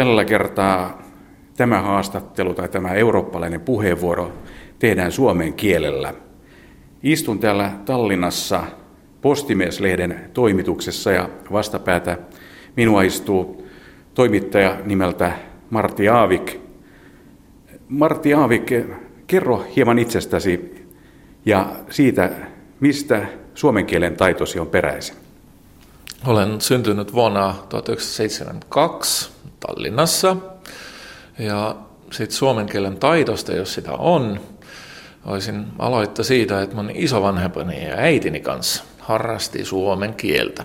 Tällä kertaa tämä haastattelu tai tämä eurooppalainen puheenvuoro tehdään suomen kielellä. Istun täällä Tallinnassa Postimieslehden toimituksessa ja vastapäätä minua istuu toimittaja nimeltä Martti Aavik. Martti Aavik, kerro hieman itsestäsi ja siitä, mistä suomen kielen taitosi on peräisin. Olen syntynyt vuonna 1972 Tallinnassa ja sitten suomen kielen taidosta, jos sitä on, olisin aloittaa siitä, että mun isovanhempani ja äitini kanssa harrasti suomen kieltä.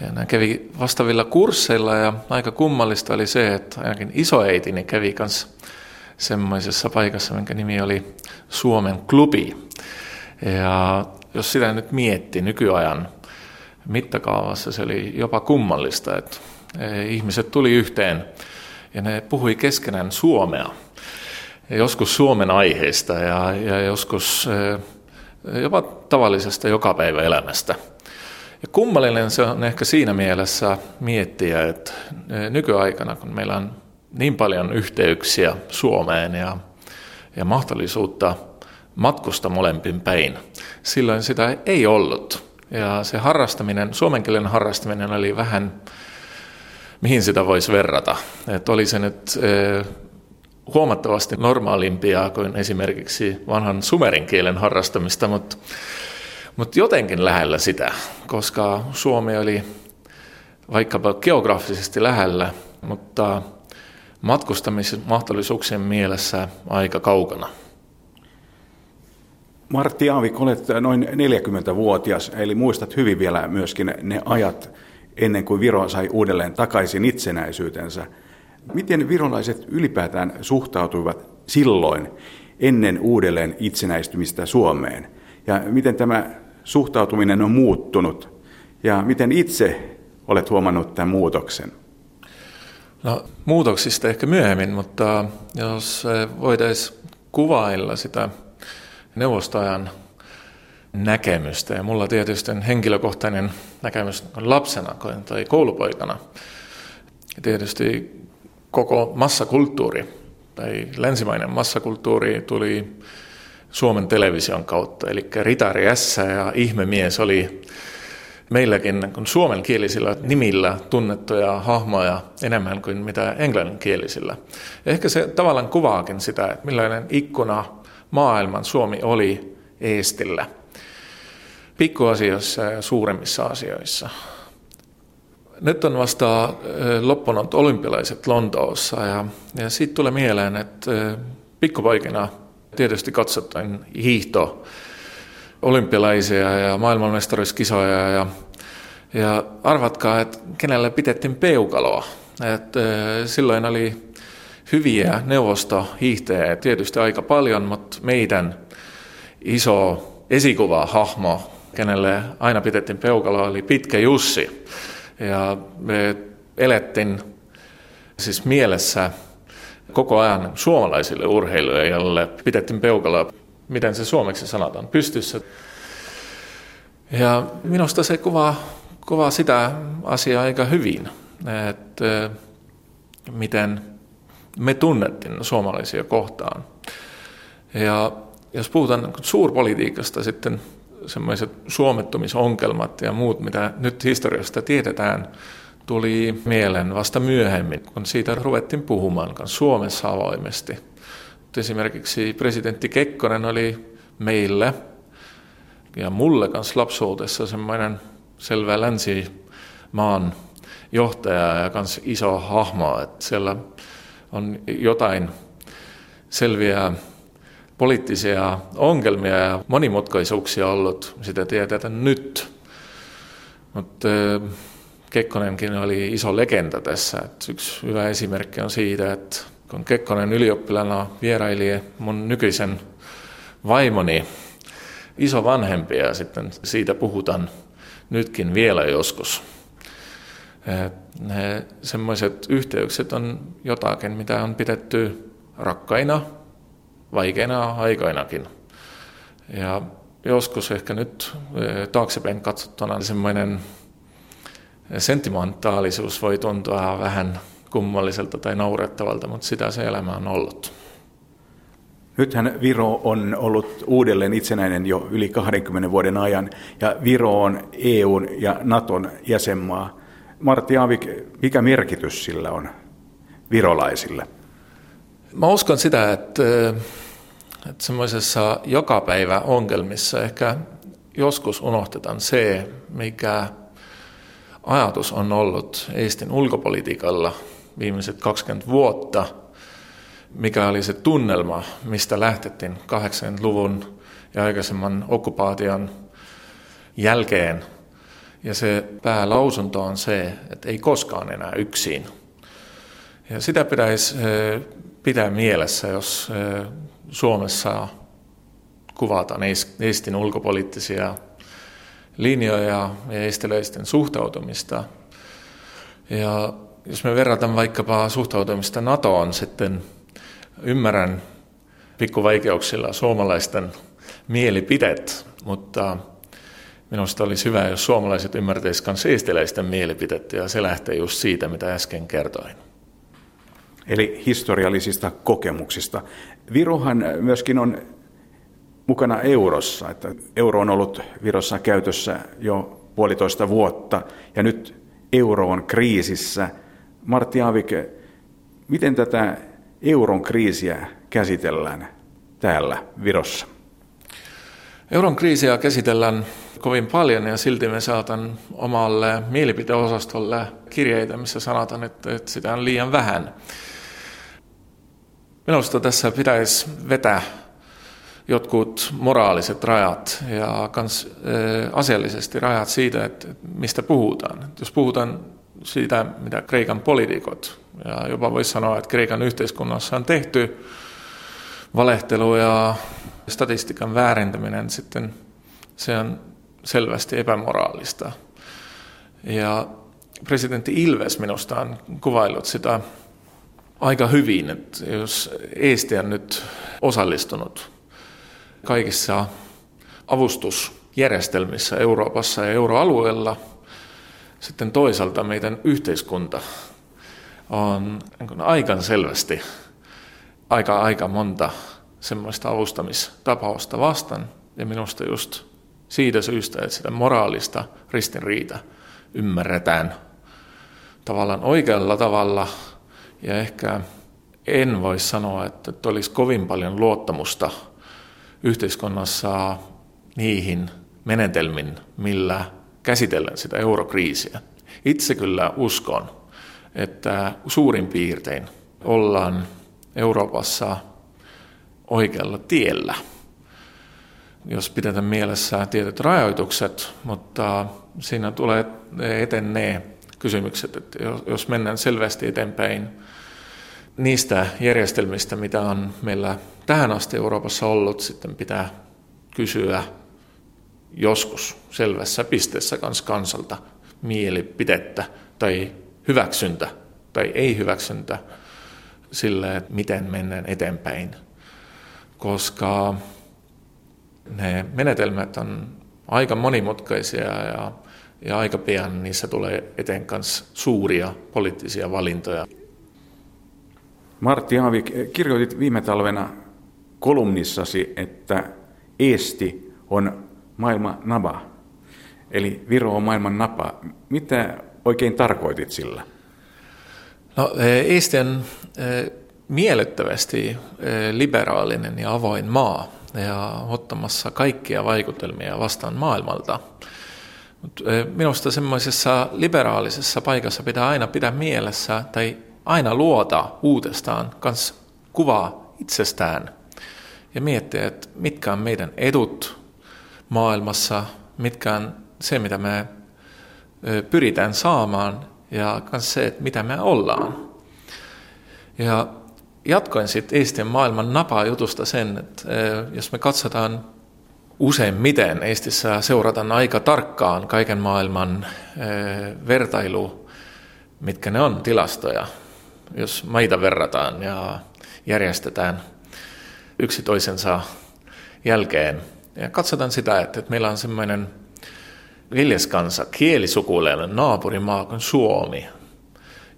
Ja nämä kävi vastaavilla kursseilla ja aika kummallista oli se, että ainakin isoäitini kävi kanssa semmoisessa paikassa, minkä nimi oli Suomen klubi. Ja jos sitä nyt mietti nykyajan mittakaavassa, se oli jopa kummallista, että ihmiset tuli yhteen ja ne puhui keskenään suomea. Ja joskus Suomen aiheista ja, ja joskus jopa tavallisesta elämästä. Ja kummallinen se on ehkä siinä mielessä miettiä, että nykyaikana, kun meillä on niin paljon yhteyksiä Suomeen ja, ja mahdollisuutta matkusta molempin päin, silloin sitä ei ollut. Ja se harrastaminen, suomen kielen harrastaminen oli vähän, mihin sitä voisi verrata. Että oli se nyt huomattavasti normaalimpia kuin esimerkiksi vanhan sumerin kielen harrastamista, mutta, mutta jotenkin lähellä sitä, koska Suomi oli vaikkapa geografisesti lähellä, mutta matkustamismahdollisuuksien mielessä aika kaukana. Martti Aavik, olet noin 40-vuotias, eli muistat hyvin vielä myöskin ne ajat ennen kuin Viro sai uudelleen takaisin itsenäisyytensä. Miten virolaiset ylipäätään suhtautuivat silloin ennen uudelleen itsenäistymistä Suomeen? Ja miten tämä suhtautuminen on muuttunut? Ja miten itse olet huomannut tämän muutoksen? No, muutoksista ehkä myöhemmin, mutta jos voitaisiin kuvailla sitä neuvostoajan näkemystä. Ja mulla tietysti henkilökohtainen näkemys lapsena tai koulupoikana. Ja tietysti koko massakulttuuri tai länsimainen massakulttuuri tuli Suomen television kautta. Eli Ritari S ja Ihmemies oli meilläkin kun suomenkielisillä nimillä tunnettuja hahmoja enemmän kuin mitä englanninkielisillä. Ehkä se tavallaan kuvaakin sitä, että millainen ikkuna maailman Suomi oli Eestillä. Pikkuasioissa ja suuremmissa asioissa. Nyt on vasta loppunut olympialaiset Lontoossa ja, ja siitä tulee mieleen, että pikkupoikina tietysti katsottiin hiihto olympialaisia ja maailmanmestaruuskisoja ja, ja arvatkaa, että kenelle pidettiin peukaloa. Et, silloin oli hyviä neuvostohiihtäjiä tietysti aika paljon, mutta meidän iso esikuva hahmo, kenelle aina pidettiin peukaloa, oli Pitkä Jussi. Ja me elettiin siis mielessä koko ajan suomalaisille urheilijoille, joille pidettiin peukaloa, miten se suomeksi sanotaan, pystyssä. Ja minusta se kuvaa, kuvaa sitä asiaa aika hyvin, että miten me tunnettiin suomalaisia kohtaan. Ja jos puhutaan suurpolitiikasta sitten semmoiset suomettumisongelmat ja muut, mitä nyt historiasta tiedetään, tuli mieleen vasta myöhemmin, kun siitä ruvettiin puhumaan Suomessa avoimesti. Esimerkiksi presidentti Kekkonen oli meille ja mulle kanssa lapsuudessa semmoinen selvä länsimaan johtaja ja kans iso hahmo, että siellä on jotain selviä poliittisia ongelmia ja monimutkaisuuksia ollut, sitä tiedetään nyt. Mutta Kekkonenkin oli iso legenda tässä. Et yksi hyvä esimerkki on siitä, että kun Kekkonen ylioppilana vieraili mun nykyisen vaimoni iso vanhempia ja sitten siitä puhutaan nytkin vielä joskus. Semmoiset yhteykset on jotakin, mitä on pidetty rakkaina vaikeina aikainakin. Ja joskus ehkä nyt eh, taaksepäin katsottuna semmoinen sentimentaalisuus voi tuntua vähän kummalliselta tai naurettavalta, mutta sitä se elämä on ollut. Nythän Viro on ollut uudelleen itsenäinen jo yli 20 vuoden ajan, ja Viro on EUn ja Naton jäsenmaa. Martti Aavik, mikä merkitys sillä on virolaisille? Mä uskon sitä, että, että semmoisessa joka päivä ongelmissa ehkä joskus unohdetaan se, mikä ajatus on ollut Eestin ulkopolitiikalla viimeiset 20 vuotta, mikä oli se tunnelma, mistä lähtettiin 80-luvun ja aikaisemman okkupaation jälkeen. Ja se päälausunto on se, että ei koskaan enää yksin. Ja sitä pitäisi pitää mielessä, jos Suomessa kuvataan Eestin ulkopoliittisia linjoja ja estiläisten suhtautumista. Ja jos me verrataan vaikkapa suhtautumista NATOon, sitten ymmärrän pikkuvaikeuksilla suomalaisten mielipidet, mutta minusta olisi hyvä, jos suomalaiset ymmärtäisivät myös eestiläisten mielipidettä, ja se lähtee just siitä, mitä äsken kertoin. Eli historiallisista kokemuksista. Virohan myöskin on mukana eurossa. Että euro on ollut Virossa käytössä jo puolitoista vuotta ja nyt euro on kriisissä. Martti Aavike, miten tätä euron kriisiä käsitellään täällä Virossa? Euron kriisiä käsitellään kovin paljon ja silti me saatan omalle mielipideosastolle kirjeitä, missä sanotaan, että, että sitä on liian vähän. Minusta tässä pitäisi vetää jotkut moraaliset rajat ja kans asiallisesti rajat siitä, että mistä puhutaan. Jos puhutaan siitä, mitä Kreikan poliitikot, ja jopa voisi sanoa, että Kreikan yhteiskunnassa on tehty valehtelu ja statistiikan väärentäminen, sitten se on selvästi epämoraalista. Ja presidentti Ilves minusta on kuvailut sitä aika hyvin, että jos Eesti on nyt osallistunut kaikissa avustusjärjestelmissä Euroopassa ja euroalueella. Sitten toisaalta meidän yhteiskunta on niin aikan selvästi aika, aika monta semmoista avustamistapausta vastaan. Ja minusta just siitä syystä, että sitä moraalista ristinriitä ymmärretään tavallaan oikealla tavalla. Ja ehkä en voi sanoa, että olisi kovin paljon luottamusta – yhteiskunnassa niihin menetelmin, millä käsitellään sitä eurokriisiä. Itse kyllä uskon, että suurin piirtein ollaan Euroopassa oikealla tiellä, jos pidetään mielessä tietyt rajoitukset, mutta siinä tulee eteen ne kysymykset, että jos mennään selvästi eteenpäin niistä järjestelmistä, mitä on meillä tähän asti Euroopassa ollut, sitten pitää kysyä joskus selvässä pisteessä kans kansalta mielipidettä tai hyväksyntä tai ei-hyväksyntä sille, että miten mennään eteenpäin. Koska ne menetelmät on aika monimutkaisia ja, ja aika pian niissä tulee eteen kanssa suuria poliittisia valintoja. Martti Aavik, kirjoitit viime talvena kolumnissasi, että Eesti on maailman napa, eli Viro on maailman napa. Mitä oikein tarkoitit sillä? No, e, Eesti on e, miellyttävästi e, liberaalinen ja avoin maa ja ottamassa kaikkia vaikutelmia vastaan maailmalta. Minusta semmoisessa liberaalisessa paikassa pitää aina pitää mielessä tai aina luota uudestaan kans kuvaa itsestään ja miettiä, että mitkä on meidän edut maailmassa, mitkä on se, mitä me pyritään saamaan ja myös se, että mitä me ollaan. Ja jatkoin sitten Eestin maailman napaa jutusta sen, että jos me katsotaan useimmiten Eestissä seurataan aika tarkkaan kaiken maailman vertailu, mitkä ne on tilastoja, jos maita verrataan ja järjestetään yksi toisensa jälkeen. Ja katsotaan sitä, että meillä on semmoinen viljeskansa, kielisukuleinen naapurimaa kuin Suomi.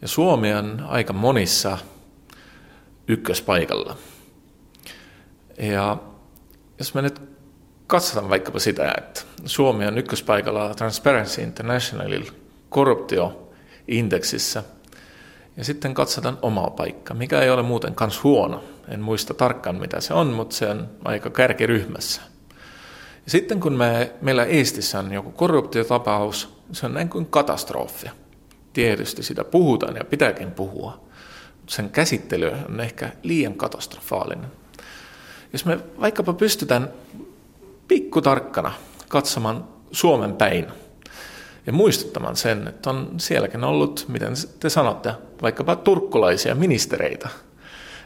Ja Suomi on aika monissa ykköspaikalla. Ja jos me nyt katsotaan vaikkapa sitä, että Suomi on ykköspaikalla Transparency Internationalin korruptioindeksissä, ja sitten katsotaan omaa paikka, mikä ei ole muuten kans huono. En muista tarkkaan mitä se on, mutta se on aika kärkiryhmässä. Ja sitten kun me, meillä Eestissä on joku korruptiotapaus, se on näin kuin katastrofi. Tietysti sitä puhutaan ja pitääkin puhua, sen käsittely on ehkä liian katastrofaalinen. Jos me vaikkapa pystytään pikkutarkkana katsomaan Suomen päin ja muistuttamaan sen, että on sielläkin ollut, miten te sanotte, vaikkapa turkkulaisia ministereitä,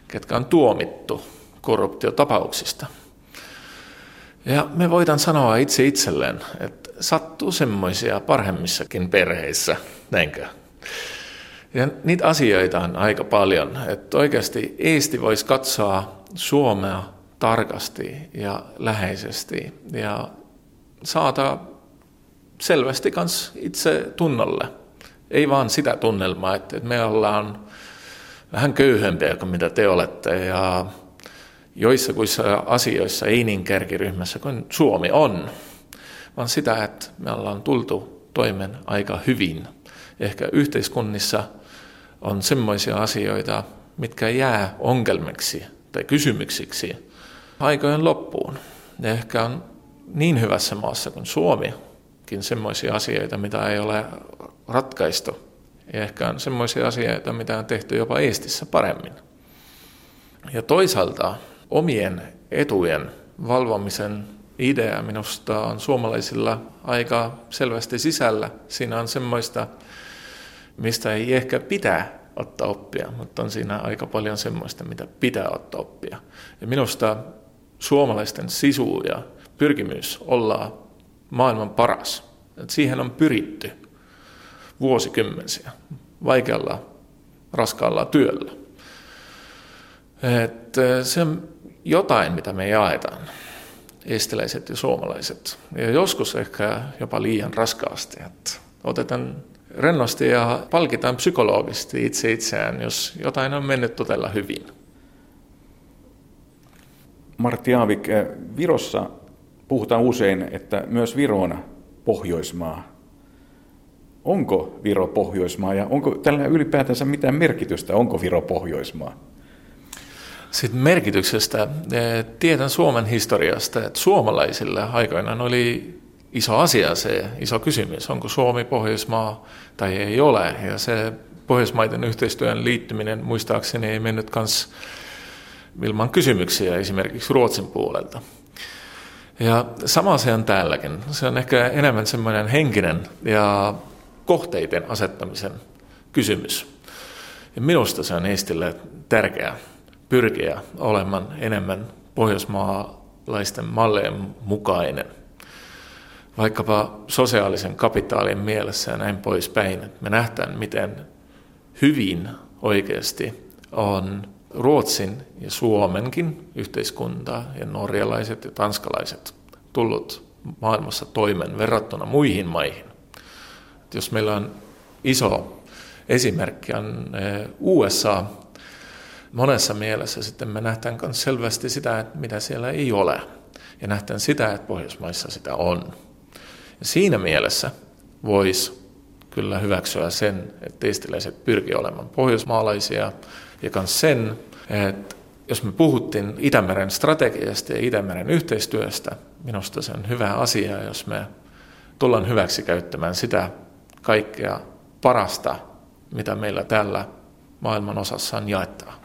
ketkä on tuomittu korruptiotapauksista. Ja me voidaan sanoa itse itselleen, että sattuu semmoisia parhemmissakin perheissä, näinkö? Ja niitä asioita on aika paljon, että oikeasti Eesti voisi katsoa Suomea tarkasti ja läheisesti ja saada selvästi kans itse tunnolle. Ei vaan sitä tunnelmaa, että me ollaan vähän köyhempiä kuin mitä te olette ja joissa kuissa asioissa ei niin kärkiryhmässä kuin Suomi on, vaan sitä, että me ollaan tultu toimen aika hyvin. Ehkä yhteiskunnissa on semmoisia asioita, mitkä jää ongelmiksi tai kysymyksiksi aikojen loppuun. Ja ehkä on niin hyvässä maassa kuin Suomikin semmoisia asioita, mitä ei ole ratkaistu. Ja ehkä on semmoisia asioita, mitä on tehty jopa Eestissä paremmin. Ja toisaalta omien etujen valvomisen idea minusta on suomalaisilla aika selvästi sisällä. Siinä on semmoista, mistä ei ehkä pitää ottaa oppia, mutta on siinä aika paljon semmoista, mitä pitää ottaa oppia. Ja minusta suomalaisten sisu ja pyrkimys olla maailman paras, että siihen on pyritty vuosikymmensiä vaikealla, raskaalla työllä. Että se on jotain, mitä me jaetaan, estiläiset ja suomalaiset. Ja joskus ehkä jopa liian raskaasti, että otetaan rennosti ja palkitaan psykologisesti itse itseään, jos jotain on mennyt totella hyvin. Martti Aavik, eh, Virossa puhutaan usein, että myös Viro on Pohjoismaa. Onko Viro Pohjoismaa ja onko tällä ylipäätänsä mitään merkitystä, onko Viro Pohjoismaa? Sitten merkityksestä eh, tiedän Suomen historiasta, että suomalaisille aikoinaan oli iso asia se, iso kysymys, onko Suomi Pohjoismaa tai ei ole. Ja se Pohjoismaiden yhteistyön liittyminen muistaakseni ei mennyt kans ilman kysymyksiä esimerkiksi Ruotsin puolelta. Ja sama se on täälläkin. Se on ehkä enemmän semmoinen henkinen ja kohteiden asettamisen kysymys. Ja minusta se on Eestille tärkeää pyrkiä olemaan enemmän pohjoismaalaisten mallien mukainen. Vaikkapa sosiaalisen kapitaalin mielessä ja näin poispäin. Me nähdään, miten hyvin oikeasti on Ruotsin ja Suomenkin yhteiskunta ja norjalaiset ja tanskalaiset tullut maailmassa toimen verrattuna muihin maihin. Et jos meillä on iso esimerkki on eh, USA, monessa mielessä sitten me nähdään myös selvästi sitä, että mitä siellä ei ole. Ja nähdään sitä, että Pohjoismaissa sitä on. Siinä mielessä voisi kyllä hyväksyä sen, että testiläiset pyrkii olemaan pohjoismaalaisia ja myös sen, että jos me puhuttiin Itämeren strategiasta ja Itämeren yhteistyöstä, minusta se on hyvä asia, jos me tullaan hyväksi käyttämään sitä kaikkea parasta, mitä meillä tällä maailman osassa on jaettavaa.